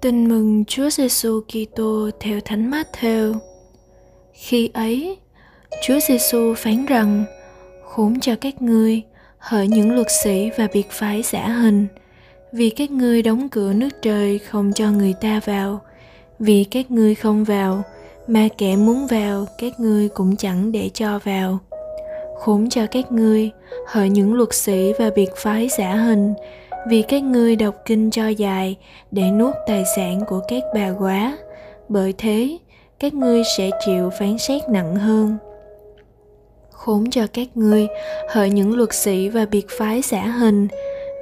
Tin mừng Chúa Giêsu Kitô theo Thánh Matthew. Khi ấy, Chúa Giêsu phán rằng: Khốn cho các ngươi, hỡi những luật sĩ và biệt phái giả hình, vì các ngươi đóng cửa nước trời không cho người ta vào, vì các ngươi không vào, mà kẻ muốn vào các ngươi cũng chẳng để cho vào. Khốn cho các ngươi, hỡi những luật sĩ và biệt phái giả hình, vì các ngươi đọc kinh cho dài để nuốt tài sản của các bà quá. Bởi thế, các ngươi sẽ chịu phán xét nặng hơn. Khốn cho các ngươi, hỡi những luật sĩ và biệt phái xã hình,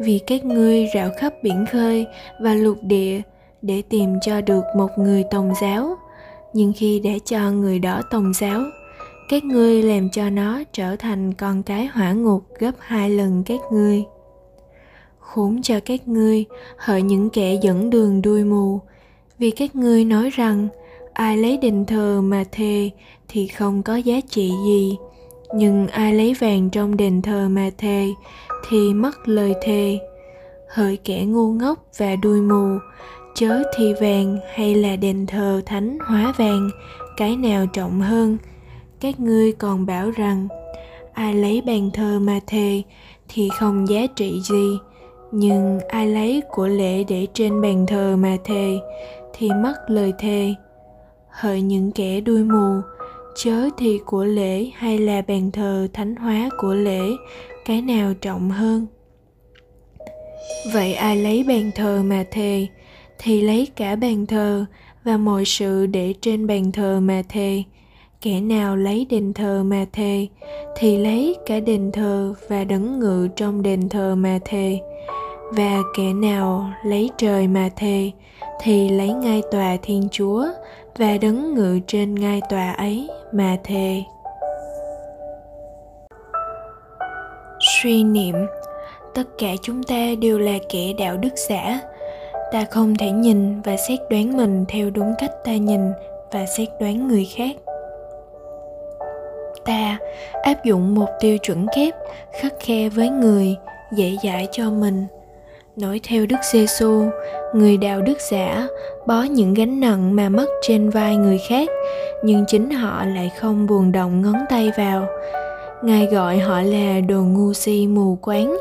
vì các ngươi rạo khắp biển khơi và lục địa để tìm cho được một người tòng giáo. Nhưng khi để cho người đó tòng giáo, các ngươi làm cho nó trở thành con cái hỏa ngục gấp hai lần các ngươi khốn cho các ngươi, hỡi những kẻ dẫn đường đuôi mù. Vì các ngươi nói rằng, ai lấy đền thờ mà thề thì không có giá trị gì. Nhưng ai lấy vàng trong đền thờ mà thề thì mất lời thề. Hỡi kẻ ngu ngốc và đuôi mù, chớ thì vàng hay là đền thờ thánh hóa vàng, cái nào trọng hơn. Các ngươi còn bảo rằng, ai lấy bàn thờ mà thề thì không giá trị gì nhưng ai lấy của lễ để trên bàn thờ mà thề, thì mất lời thề. Hỡi những kẻ đuôi mù, chớ thì của lễ hay là bàn thờ thánh hóa của lễ, cái nào trọng hơn? Vậy ai lấy bàn thờ mà thề, thì lấy cả bàn thờ và mọi sự để trên bàn thờ mà thề. Kẻ nào lấy đền thờ mà thề, thì lấy cả đền thờ và đấng ngự trong đền thờ mà thề và kẻ nào lấy trời mà thề, thì lấy ngai tòa thiên chúa, và đấng ngự trên ngai tòa ấy mà thề. Suy niệm, tất cả chúng ta đều là kẻ đạo đức giả. Ta không thể nhìn và xét đoán mình theo đúng cách ta nhìn và xét đoán người khác. Ta áp dụng một tiêu chuẩn kép, khắc khe với người, dễ dãi cho mình. Nói theo Đức Giêsu, người đạo đức giả bó những gánh nặng mà mất trên vai người khác, nhưng chính họ lại không buồn động ngón tay vào. Ngài gọi họ là đồ ngu si mù quáng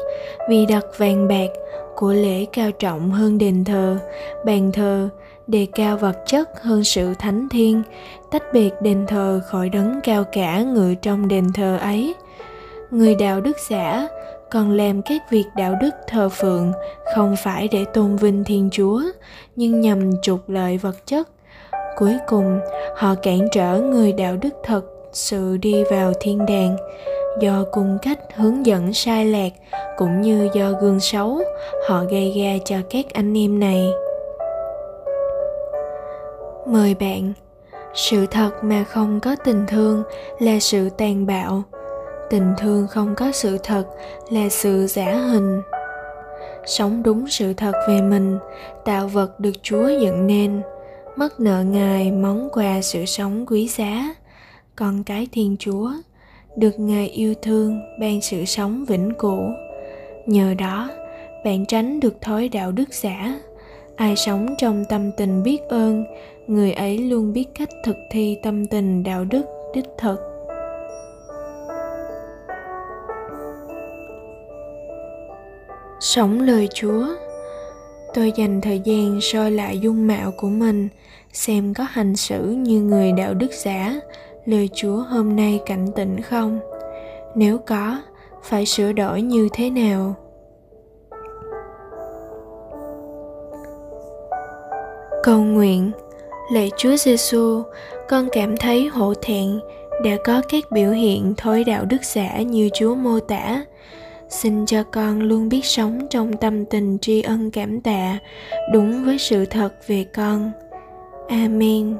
vì đặt vàng bạc của lễ cao trọng hơn đền thờ, bàn thờ, đề cao vật chất hơn sự thánh thiên, tách biệt đền thờ khỏi đấng cao cả ngự trong đền thờ ấy. Người đạo đức giả còn làm các việc đạo đức thờ phượng không phải để tôn vinh thiên chúa, nhưng nhằm trục lợi vật chất. Cuối cùng, họ cản trở người đạo đức thật sự đi vào thiên đàng. Do cung cách hướng dẫn sai lạc cũng như do gương xấu, họ gây ra cho các anh em này. Mời bạn, sự thật mà không có tình thương là sự tàn bạo tình thương không có sự thật là sự giả hình. Sống đúng sự thật về mình, tạo vật được chúa dựng nên. Mất nợ ngài, món quà sự sống quý giá. Con cái thiên chúa, được ngài yêu thương, ban sự sống vĩnh cửu. Nhờ đó, bạn tránh được thói đạo đức giả. Ai sống trong tâm tình biết ơn, người ấy luôn biết cách thực thi tâm tình đạo đức, đích thực. Sống lời chúa. Tôi dành thời gian soi lại dung mạo của mình, xem có hành xử như người đạo đức giả, lời chúa hôm nay cảnh tỉnh không? Nếu có, phải sửa đổi như thế nào? Cầu nguyện. Lạy chúa giêsu con cảm thấy hổ thẹn đã có các biểu hiện thối đạo đức giả như chúa mô tả xin cho con luôn biết sống trong tâm tình tri ân cảm tạ, đúng với sự thật về con. Amen.